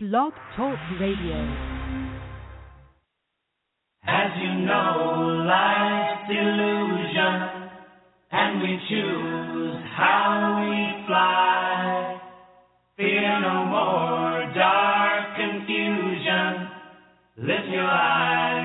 Blog Talk Radio. As you know, life's illusion, and we choose how we fly. Fear no more dark confusion. Lift your eyes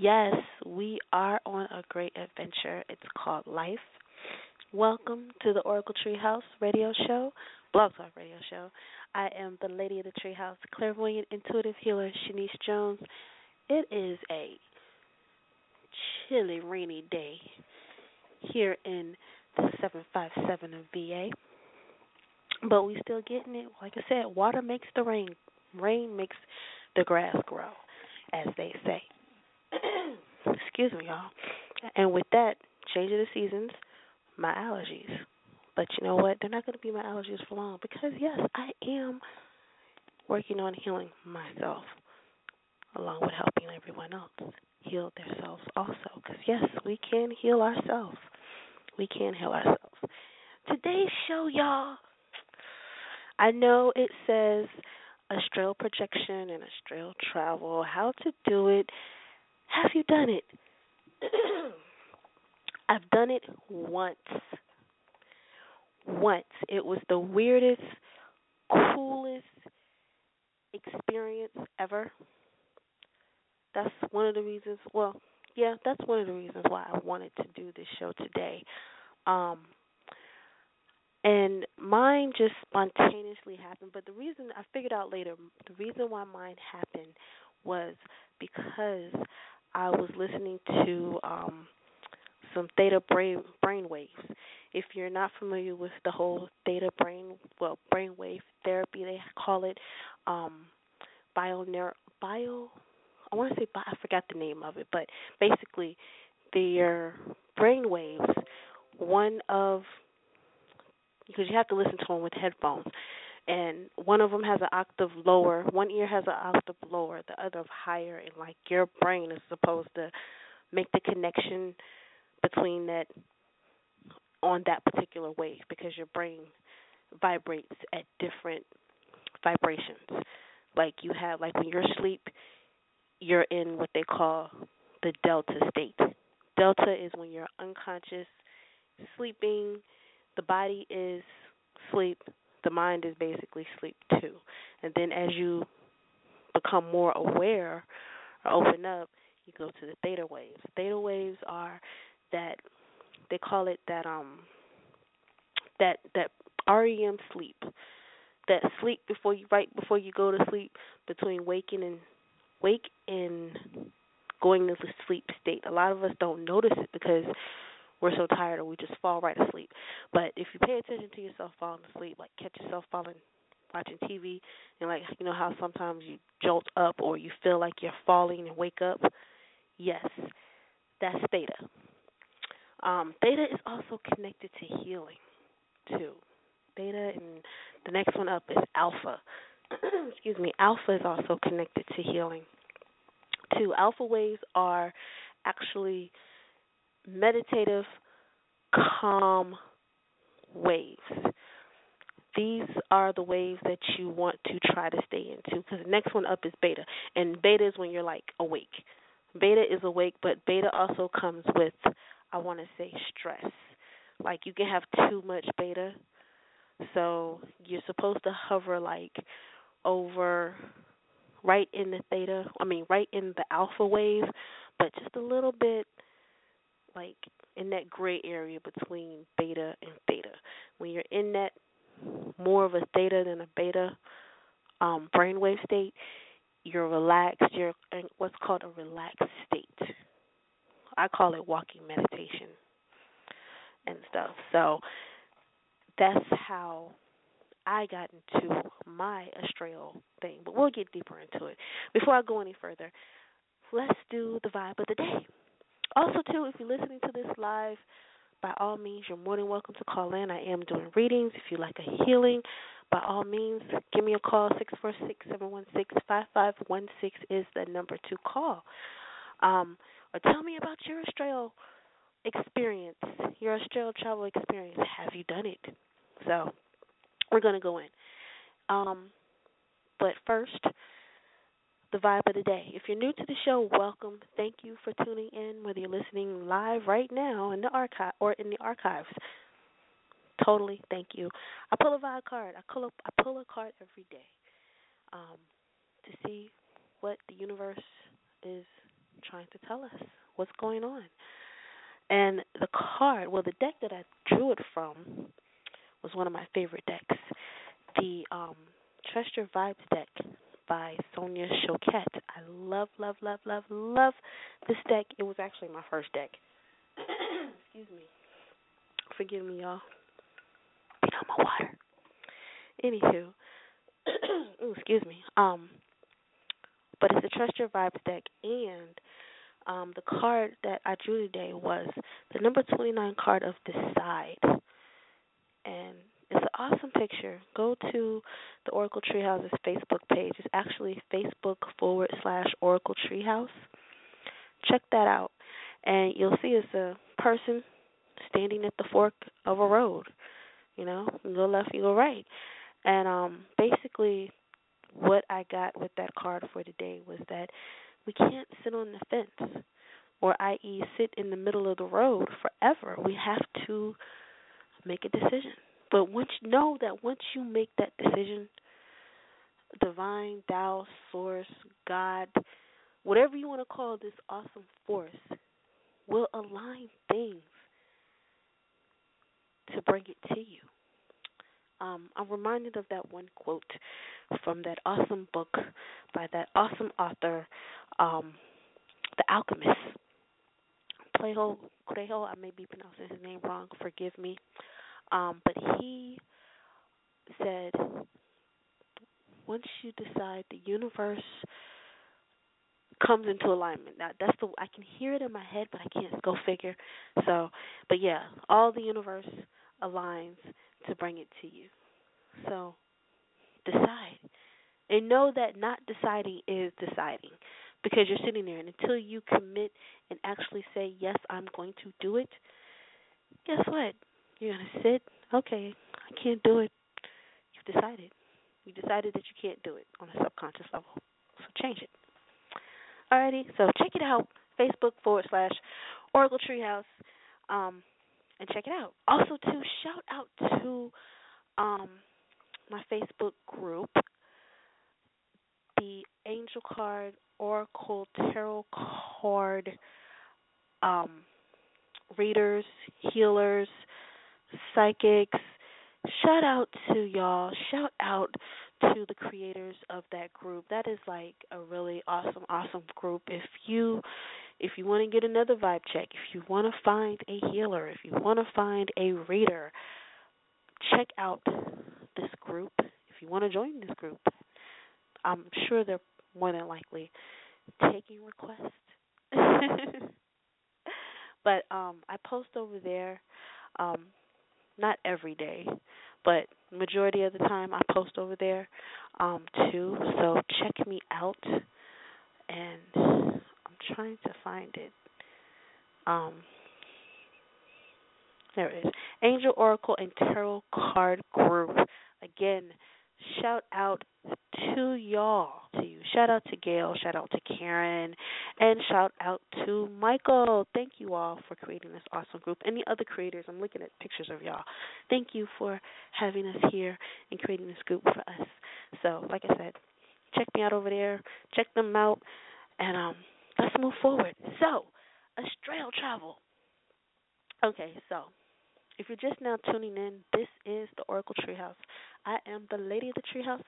Yes, we are on a great adventure. It's called Life. Welcome to the Oracle Treehouse Radio Show, Blog Talk Radio Show. I am the Lady of the Treehouse, clairvoyant intuitive healer, Shanice Jones. It is a chilly, rainy day here in the 757 of VA, but we still getting it. Like I said, water makes the rain, rain makes the grass grow, as they say. Excuse me, y'all. And with that, change of the seasons, my allergies. But you know what? They're not going to be my allergies for long because, yes, I am working on healing myself along with helping everyone else heal themselves also. Because, yes, we can heal ourselves. We can heal ourselves. Today's show, y'all, I know it says astral projection and astral travel, how to do it. Have you done it? I've done it once. Once. It was the weirdest, coolest experience ever. That's one of the reasons, well, yeah, that's one of the reasons why I wanted to do this show today. Um and mine just spontaneously happened, but the reason I figured out later, the reason why mine happened was because I was listening to um some theta brain brain waves. If you're not familiar with the whole theta brain well brainwave therapy they call it um bio bio I want to say bi- I forgot the name of it, but basically their brain waves one of because you have to listen to them with headphones and one of them has an octave lower. One ear has an octave lower. The other higher. And like your brain is supposed to make the connection between that on that particular wave because your brain vibrates at different vibrations. Like you have like when you're asleep you're in what they call the delta state. Delta is when you're unconscious sleeping the body is sleep the mind is basically sleep too. And then as you become more aware or open up, you go to the theta waves. Theta waves are that they call it that um that that REM sleep. That sleep before you right before you go to sleep between waking and wake and going into sleep state. A lot of us don't notice it because we're so tired or we just fall right asleep. But if you pay attention to yourself falling asleep, like catch yourself falling watching TV and like you know how sometimes you jolt up or you feel like you're falling and wake up, yes, that's theta. Um, theta is also connected to healing too. Theta and the next one up is alpha. Excuse me, alpha is also connected to healing too. Alpha waves are actually meditative, calm waves. These are the waves that you want to try to stay into because the next one up is beta. And beta is when you're like awake. Beta is awake, but beta also comes with, I want to say, stress. Like you can have too much beta. So you're supposed to hover like over right in the theta, I mean, right in the alpha wave, but just a little bit like in that gray area between beta and theta. When you're in that more of a theta than a beta um, brainwave state, you're relaxed. You're in what's called a relaxed state. I call it walking meditation and stuff. So that's how I got into my astral thing. But we'll get deeper into it. Before I go any further, let's do the vibe of the day. Also, too, if you're listening to this live, by all means, you're more than welcome to call in. I am doing readings. If you like a healing, by all means, give me a call. Six four six seven one six five five one six is the number to call. Um, or tell me about your astral experience, your astral travel experience. Have you done it? So, we're to go in. Um, but first, the vibe of the day. If you're new to the show, welcome. Thank you for tuning in, whether you're listening live right now in the archive or in the archives. Totally, thank you. I pull a vibe card. I pull up. I pull a card every day um, to see what the universe is trying to tell us. What's going on? And the card, well, the deck that I drew it from was one of my favorite decks, the um, Trust Your Vibes deck by Sonia Choquette. I love, love, love, love, love this deck. It was actually my first deck. Excuse me. Forgive me, y'all. Beat on my water. Anywho, excuse me. Um, but it's a Trust Your Vibes deck, and um, the card that I drew today was the number 29 card of Decide. And it's an awesome picture. Go to the Oracle Treehouse's Facebook page. It's actually Facebook forward slash Oracle Treehouse. Check that out. And you'll see it's a person standing at the fork of a road. You know, you go left, you go right. And um basically what I got with that card for today was that we can't sit on the fence or i.e. sit in the middle of the road forever. We have to make a decision. But once know that once you make that decision, divine, Tao, source, God, whatever you want to call this awesome force, will align things to bring it to you. Um, I'm reminded of that one quote from that awesome book by that awesome author, um, The Alchemist. Pleho Crejo, I may be pronouncing his name wrong, forgive me. Um, but he said, once you decide, the universe comes into alignment. Now that's the I can hear it in my head, but I can't go figure. So, but yeah, all the universe aligns to bring it to you. So, decide. And know that not deciding is deciding because you're sitting there and until you commit and actually say, "Yes, I'm going to do it." Guess what? You're going to sit, "Okay, I can't do it." You've decided. You decided that you can't do it on a subconscious level. So change it. Alrighty, so check it out. Facebook forward slash Oracle Treehouse. Um, and check it out. Also to shout out to um my Facebook group, the Angel Card Oracle Tarot Card um readers, healers, psychics. Shout out to y'all. Shout out to the creators of that group. That is like a really awesome, awesome group. If you if you want to get another vibe check, if you want to find a healer, if you want to find a reader, check out this group. If you want to join this group, I'm sure they're more than likely taking requests. but um I post over there um not every day, but majority of the time I post over there um too. So check me out and I'm trying to find it. Um there it is. Angel Oracle and Tarot Card Group. Again, shout out to y'all, to you. Shout out to Gail, shout out to Karen, and shout out to Michael. Thank you all for creating this awesome group. The other creators, I'm looking at pictures of y'all. Thank you for having us here and creating this group for us. So, like I said, check me out over there, check them out, and um, let's move forward. So, astral travel. Okay, so if you're just now tuning in, this is the Oracle Treehouse. I am the Lady of the Treehouse,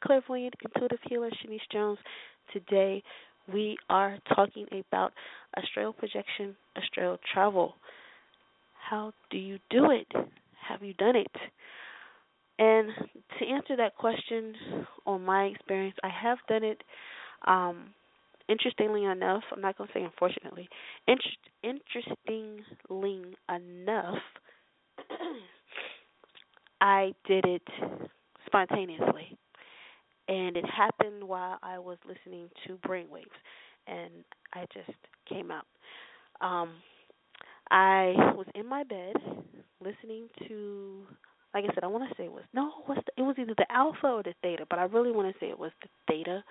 clairvoyant, intuitive healer, Shanice Jones. Today, we are talking about astral projection, astral travel. How do you do it? Have you done it? And to answer that question on my experience, I have done it. Um, interestingly enough, I'm not going to say unfortunately, inter- interestingly enough, I did it spontaneously. And it happened while I was listening to Brainwaves, and I just came out. Um, I was in my bed listening to like I said, I want to say it was no, what's the, it was either the alpha or the theta, but I really want to say it was the theta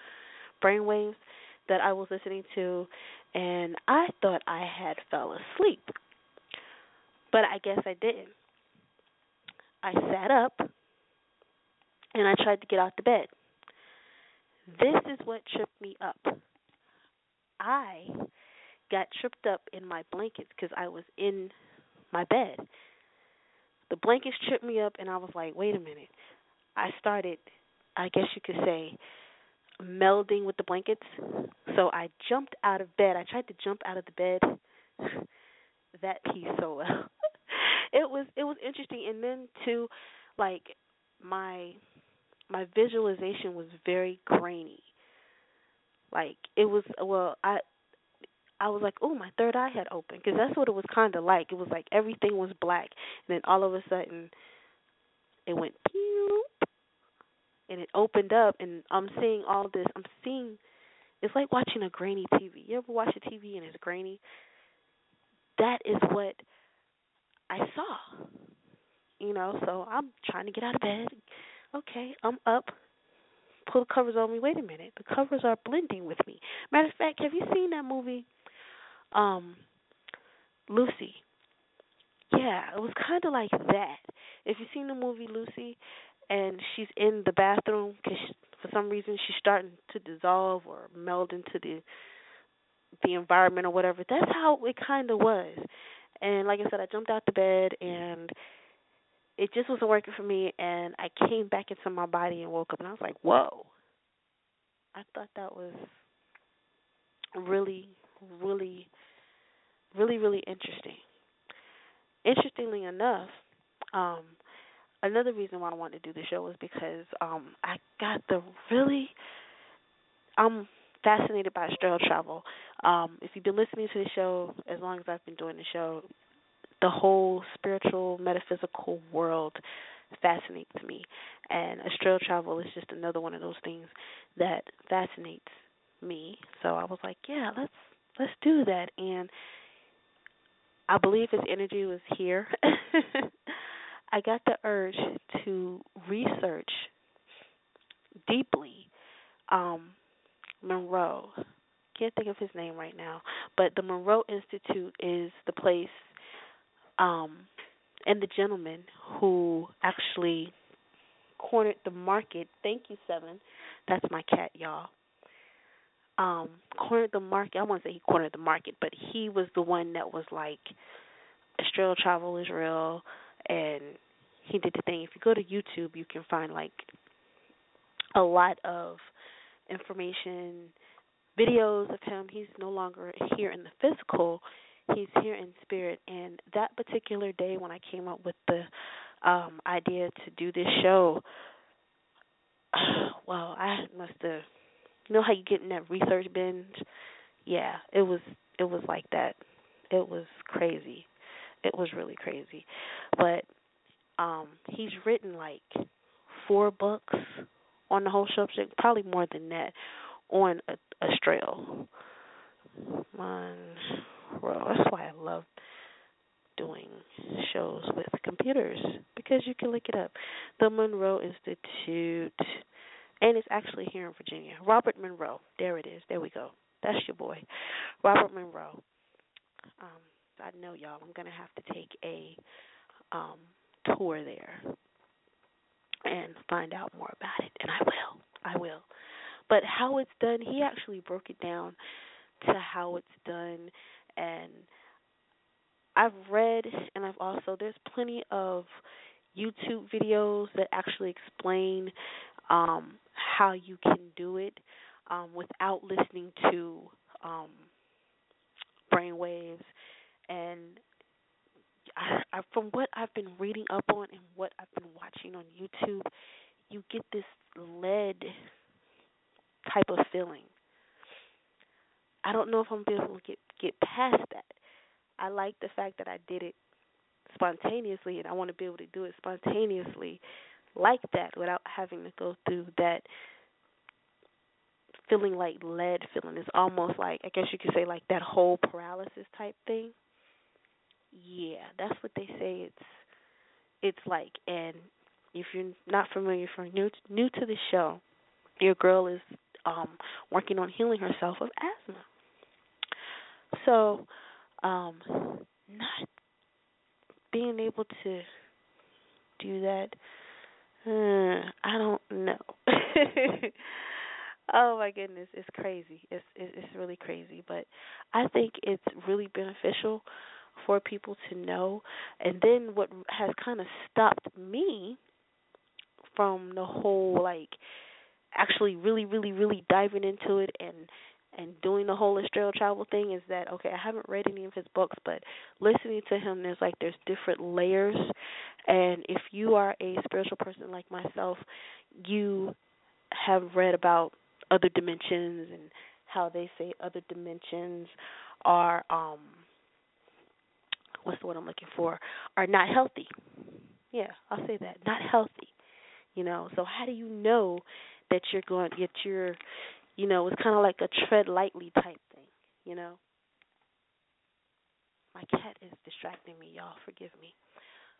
brainwaves that I was listening to, and I thought I had fell asleep, but I guess I didn't. I sat up and I tried to get out the bed. This is what tripped me up. I got tripped up in my blankets because I was in my bed the blankets tripped me up, and I was like, wait a minute. I started, I guess you could say, melding with the blankets. So I jumped out of bed. I tried to jump out of the bed. that piece so well. It was it was interesting, and then too, like my my visualization was very grainy. Like it was well, I I was like, oh, my third eye had opened because that's what it was kind of like. It was like everything was black, and then all of a sudden, it went pew, and it opened up, and I'm seeing all this. I'm seeing. It's like watching a grainy TV. You ever watch a TV and it's grainy? That is what I saw. You know, so I'm trying to get out of bed. Okay, I'm up. Pull the covers on me. Wait a minute, the covers are blending with me. Matter of fact, have you seen that movie? um Lucy. Yeah, it was kind of like that. If you've seen the movie Lucy, and she's in the bathroom because for some reason she's starting to dissolve or meld into the the environment or whatever. That's how it kind of was. And like I said, I jumped out the bed and it just wasn't working for me. And I came back into my body and woke up and I was like, whoa. I thought that was really, really really, really interesting. Interestingly enough, um, another reason why I wanted to do the show was because um, I got the really I'm fascinated by astral travel. Um, if you've been listening to the show as long as I've been doing the show, the whole spiritual, metaphysical world fascinates me, and astral travel is just another one of those things that fascinates me. So I was like, yeah, let's let's do that, and I believe his energy was here. I got the urge to research deeply um, Monroe. Can't think of his name right now, but the Monroe Institute is the place um, and the gentleman who actually cornered the market. Thank you, Seven. That's my cat, y'all um cornered the market. I won't say he cornered the market, but he was the one that was like astral travel is real and he did the thing. If you go to YouTube you can find like a lot of information, videos of him. He's no longer here in the physical, he's here in spirit and that particular day when I came up with the um idea to do this show well, I must have you know how you get in that research binge? Yeah, it was it was like that. It was crazy. It was really crazy. But um he's written like four books on the whole subject, probably more than that, on a Astral. Monroe. That's why I love doing shows with computers because you can look it up. The Monroe Institute and it's actually here in Virginia. Robert Monroe. There it is. There we go. That's your boy, Robert Monroe. Um, I know y'all. I'm gonna have to take a um, tour there and find out more about it, and I will. I will. But how it's done, he actually broke it down to how it's done, and I've read and I've also there's plenty of YouTube videos that actually explain um, how you can do it. um, without listening to um, brain waves and I, I, from what I've been reading up on and what I've been watching on YouTube, you get this lead type of feeling. I don't know if I'm able to get get past that. I like the fact that I did it spontaneously, and I want to be able to do it spontaneously like that without having to go through that feeling like lead feeling. It's almost like I guess you could say like that whole paralysis type thing. Yeah, that's what they say it's it's like and if you're not familiar, you're new new to the show, your girl is um working on healing herself of asthma. So, um not being able to do that uh, I don't know. oh my goodness, it's crazy. It's it's really crazy, but I think it's really beneficial for people to know. And then what has kind of stopped me from the whole like actually really really really diving into it and and doing the whole astral travel thing is that okay i haven't read any of his books but listening to him there's like there's different layers and if you are a spiritual person like myself you have read about other dimensions and how they say other dimensions are um what's the word I'm looking for are not healthy. Yeah, I'll say that. Not healthy. You know, so how do you know that you're going that you're you know, it's kinda like a tread lightly type thing, you know? My cat is distracting me, y'all, forgive me.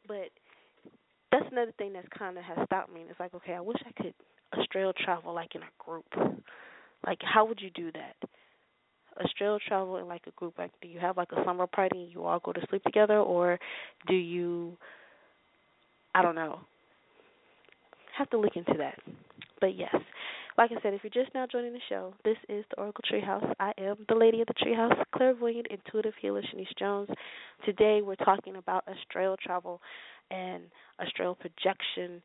But that's another thing that's kinda has stopped me and it's like, okay, I wish I could astral travel like in a group. Like how would you do that? Astral travel in like a group? Like, do you have like a summer party and you all go to sleep together, or do you? I don't know. Have to look into that. But yes, like I said, if you're just now joining the show, this is the Oracle Treehouse. I am the lady of the Treehouse, clairvoyant, intuitive healer Shanice Jones. Today we're talking about astral travel and astral projection.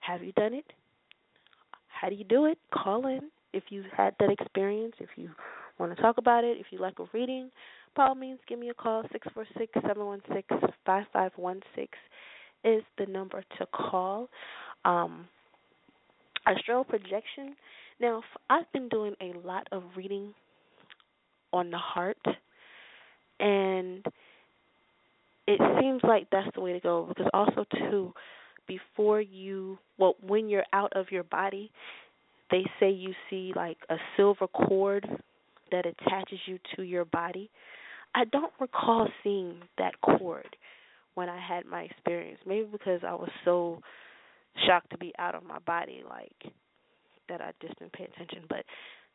Have you done it? How do you do it? Call in if you've had that experience. If you want to talk about it, if you like a reading, by all means, give me a call. Six four six seven one six five five one six is the number to call. Um, astral projection. Now, I've been doing a lot of reading on the heart, and it seems like that's the way to go because also too before you well when you're out of your body they say you see like a silver cord that attaches you to your body. I don't recall seeing that cord when I had my experience. Maybe because I was so shocked to be out of my body, like that I just didn't pay attention. But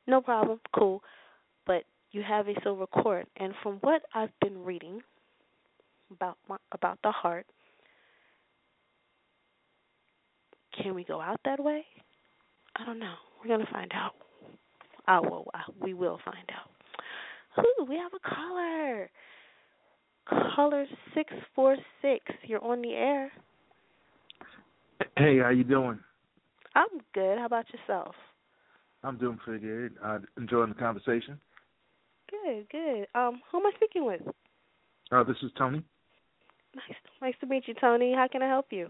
no problem, cool. But you have a silver cord, and from what I've been reading about my, about the heart, can we go out that way? I don't know. We're gonna find out. Oh well, we will find out. Ooh, we have a caller. Caller six four six. You're on the air. Hey, how you doing? I'm good. How about yourself? I'm doing pretty good. Uh, enjoying the conversation. Good, good. Um, who am I speaking with? Uh, this is Tony. Nice, nice to meet you, Tony. How can I help you?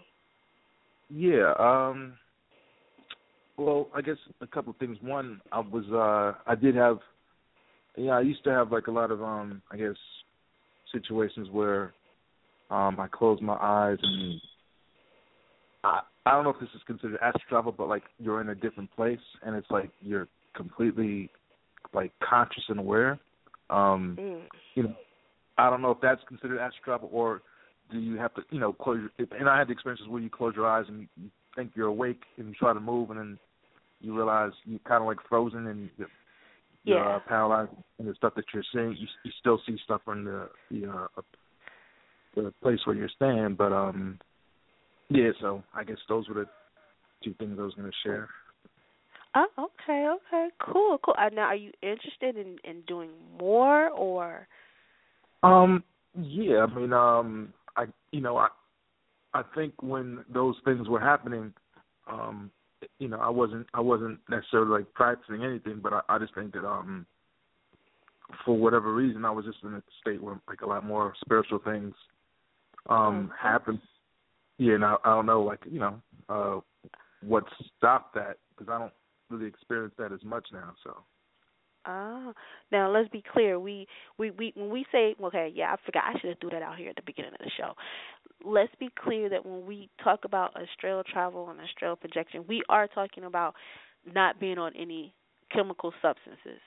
Yeah. Um. Well, I guess a couple of things. One, I was uh I did have yeah, I used to have like a lot of um I guess situations where um I closed my eyes and I I don't know if this is considered astral travel, but like you're in a different place and it's like you're completely like conscious and aware. Um mm. you know, I don't know if that's considered astral travel or do you have to, you know, close your and I had the experiences where you close your eyes and you think you're awake and you try to move and then you realize you're kind of like frozen and you're Yeah. uh, paralyzed, and the stuff that you're seeing, you you still see stuff from the the uh, the place where you're staying. But um, yeah. So I guess those were the two things I was going to share. Oh, okay, okay, cool, cool. Uh, now, are you interested in in doing more or? Um, yeah. I mean, um, I you know I I think when those things were happening, um, you know, I wasn't I wasn't necessarily like practicing anything, but I, I just think that um for whatever reason I was just in a state where like a lot more spiritual things um Mhm. happened. Yeah, and I, I don't know like, you know, uh what stopped that because I don't really experience that as much now, so Ah, now let's be clear. We we we when we say okay, yeah, I forgot. I should have threw that out here at the beginning of the show. Let's be clear that when we talk about astral travel and astral projection, we are talking about not being on any chemical substances.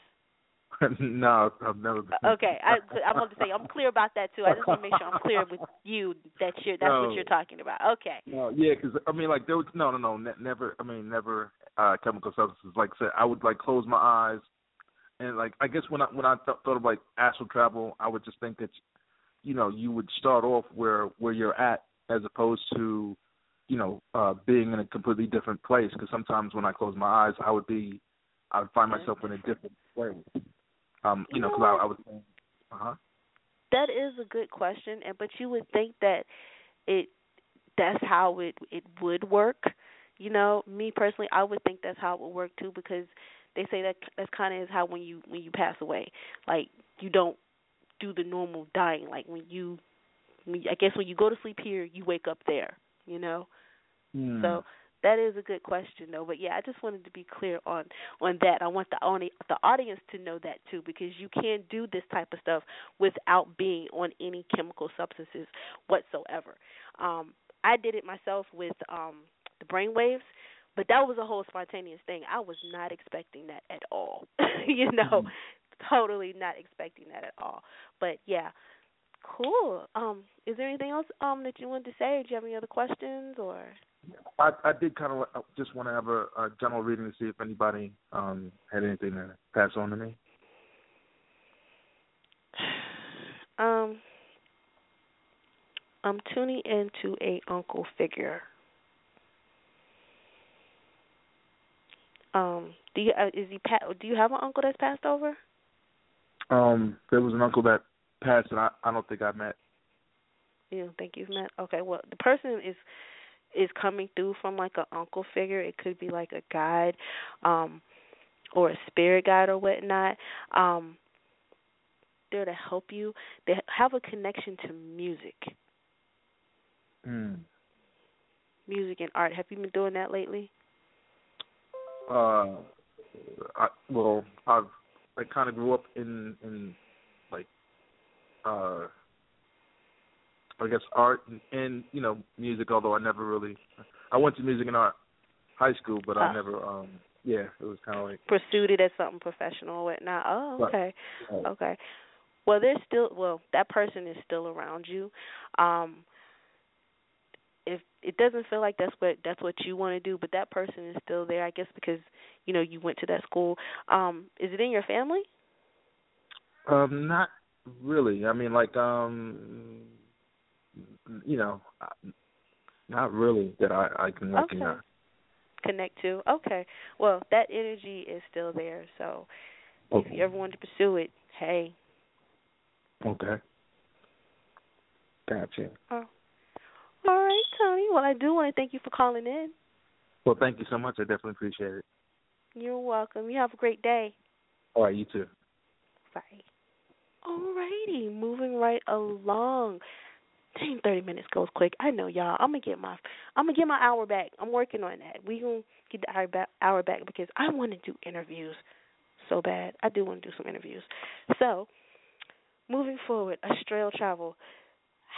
no, I've never been. Okay, I I want to say I'm clear about that too. I just want to make sure I'm clear with you that you're that's No. what you're talking about. Okay. No, yeah, because I mean, like there was no, no, no, ne- never. I mean, never uh chemical substances. Like I said, I would like close my eyes, and like I guess when I when I th- thought of like astral travel, I would just think that, you know, you would start off where where you're at as opposed to, you know, uh being in a completely different place. Because sometimes when I close my eyes, I would be, I would find myself in a different place. Um, you know, because I? I was. Uh huh. That is a good question, and but you would think that it that's how it it would work. You know, me personally, I would think that's how it would work too because they say that that's kind of is how when you when you pass away, like you don't do the normal dying. Like when you, when I guess when you go to sleep here, you wake up there. You know, Hmm. so that is a good question though. But yeah, I just wanted to be clear on on that. I want the only the audience to know that too because you can't do this type of stuff without being on any chemical substances whatsoever. Um I did it myself with um the brain waves, but that was a whole spontaneous thing. I was not expecting that at all. you know, Mhm. totally not expecting that at all. But yeah, cool. Um is there anything else um that you wanted to say? Do you have any other questions or I, I did kind of just want to have a, a general reading to see if anybody um, had anything to pass on to me. Um, I'm tuning into a uncle figure. Um, do you uh, is he pa- do you have an uncle that's passed over? Um, there was an uncle that passed, and I, I don't think I met. You don't think you've met? Okay, well the person is is coming through from like an uncle figure. It could be like a guide, um, or a spirit guide or whatnot. Um, there to help you. They have a connection to music, Hmm. music and art. Have you been doing that lately? Uh, I, well, I've I kind of grew up in in like uh, I guess art and, and you know music. Although I never really, I went to music and art high school, but I Ah. never. um Yeah, it was kind of like. pursued it as something professional or whatnot. Oh, okay. Right. Okay. Well, there's still well, that person is still around you. Um it doesn't feel like that's what that's what you want to do, but that person is still there, I guess because you know you went to that school. Um is it in your family? Um, not really. I mean, like, um, you know, not really that I I can Okay. recognize. Connect to. Okay. Well, that energy is still there. So if you ever want to pursue it, hey. Okay. Gotcha. Oh. All right, Tony. Well, I do want to thank you for calling in. Well, thank you so much. I definitely appreciate it. You're welcome. You have a great day. All right, you too. Bye. All righty, moving right along. Dang, thirty minutes goes quick. I know, y'all. I'm gonna get my, I'm gonna get my hour back. I'm working on that. We gonna get the hour back, hour back because I want to do interviews so bad. I do want to do some interviews. So, moving forward, astral travel.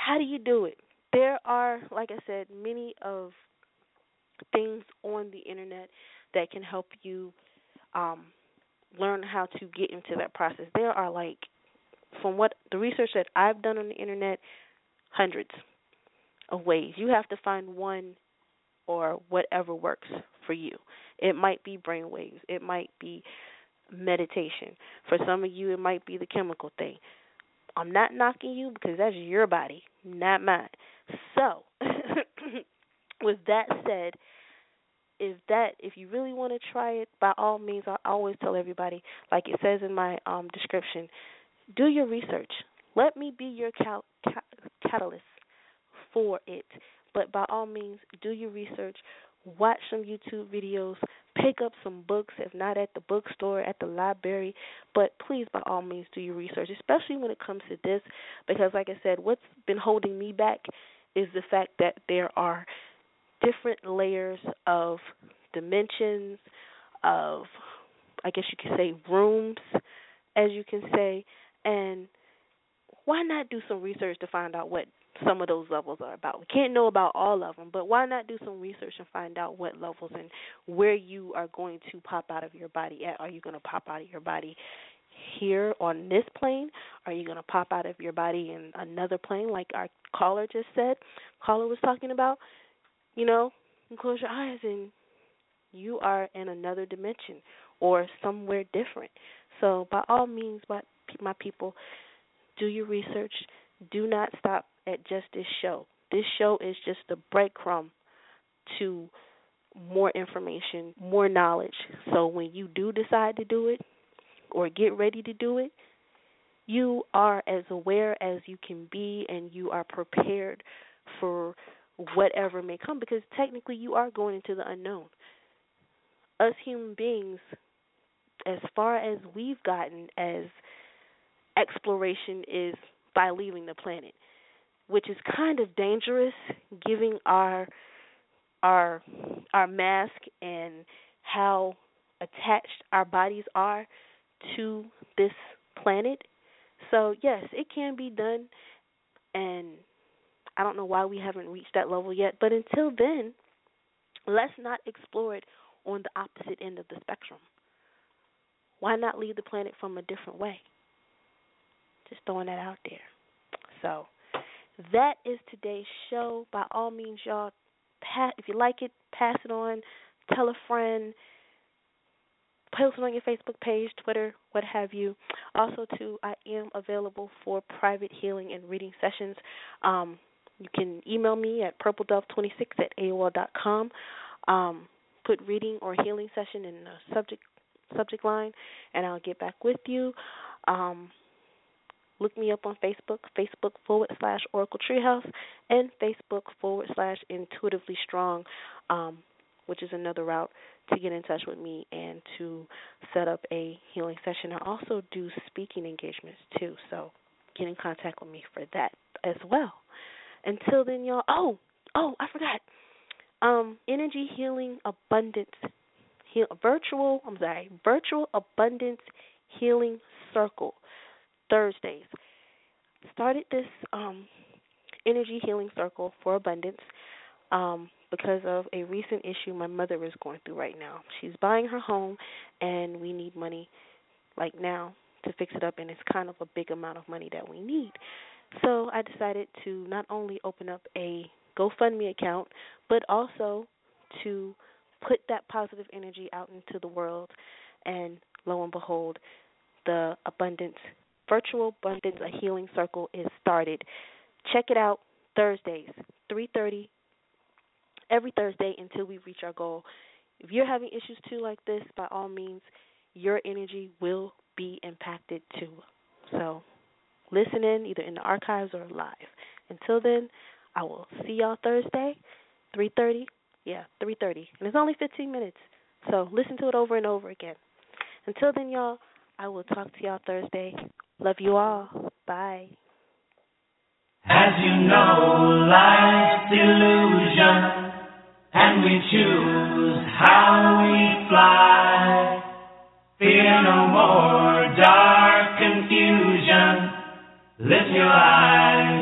How do you do it? There are, like I said, many of things on the internet that can help you um learn how to get into that process. There are like from what the research that I've done on the internet, hundreds of ways. You have to find one or whatever works for you. It might be brainwaves, it might be meditation. For some of you it might be the chemical thing. I'm not knocking you because that's your body, not mine. So, with that said, if that if you really want to try it, by all means, I always tell everybody, like it says in my um description, do your research. Let me be your cal- ca- catalyst for it. But by all means, do your research. watch some YouTube videos, pick up some books, if not at the bookstore, at the library. But please, by all means, do your research, especially when it comes to this, because, like I said, what's been holding me back is the fact that there are different layers of dimensions, of, I guess you could say, rooms, as you can say, and why not do some research to find out what some of those levels are about. We can't know about all of them, but why not do some research and find out what levels and where you are going to pop out of your body at? Are you going to pop out of your body here on this plane? Are you going to pop out of your body in another plane, like our caller just said? Caller was talking about. You know, you close your eyes and you are in another dimension or somewhere different. So, by all means, my my people, do your research. Do not stop at just this show. This show is just a breadcrumb to more information, more knowledge. So when you do decide to do it or get ready to do it, you are as aware as you can be and you are prepared for whatever may come because technically you are going into the unknown. Us human beings, as far as we've gotten as exploration is by leaving the planet which is kind of dangerous, giving our our our mask and how attached our bodies are to this planet. So yes, it can be done, and I don't know why we haven't reached that level yet. But until then, let's not explore it on the opposite end of the spectrum. Why not leave the planet from a different way? Just throwing that out there. So that is today's show. By all means, y'all, if you like it, pass it on, tell a friend, post it on your Facebook page, Twitter, what have you. Also, too, I am available for private healing and reading sessions. Um, you can email me at purpledove26 at aol dot com. Um, put reading or healing session in the subject subject line, and I'll get back with you. Um, Look me up on Facebook, Facebook forward slash Oracle Treehouse, and Facebook forward slash Intuitively Strong, um, which is another route to get in touch with me and to set up a healing session. I also do speaking engagements too, so get in contact with me for that as well. Until then, y'all. Oh, oh, I forgot. Um, energy healing abundance, virtual. I'm sorry, virtual abundance healing circle. Thursdays. Started this um, energy healing circle for abundance um, because of a recent issue my mother is going through right now. She's buying her home, and we need money like now to fix it up, and it's kind of a big amount of money that we need. So I decided to not only open up a GoFundMe account, but also to put that positive energy out into the world. And lo and behold, the abundance Virtual Abundance A Healing Circle is started. Check it out Thursdays, 3:30 every Thursday until we reach our goal. If you're having issues too like this, by all means, your energy will be impacted too. So, listen in either in the archives or live. Until then, I will see y'all Thursday, 3:30. Yeah, 3:30. And it's only 15 minutes. So, listen to it over and over again. Until then, y'all, I will talk to y'all Thursday. Love you all. Bye. As you know, life's illusion, and we choose how we fly. Fear no more dark confusion. Lift your eyes.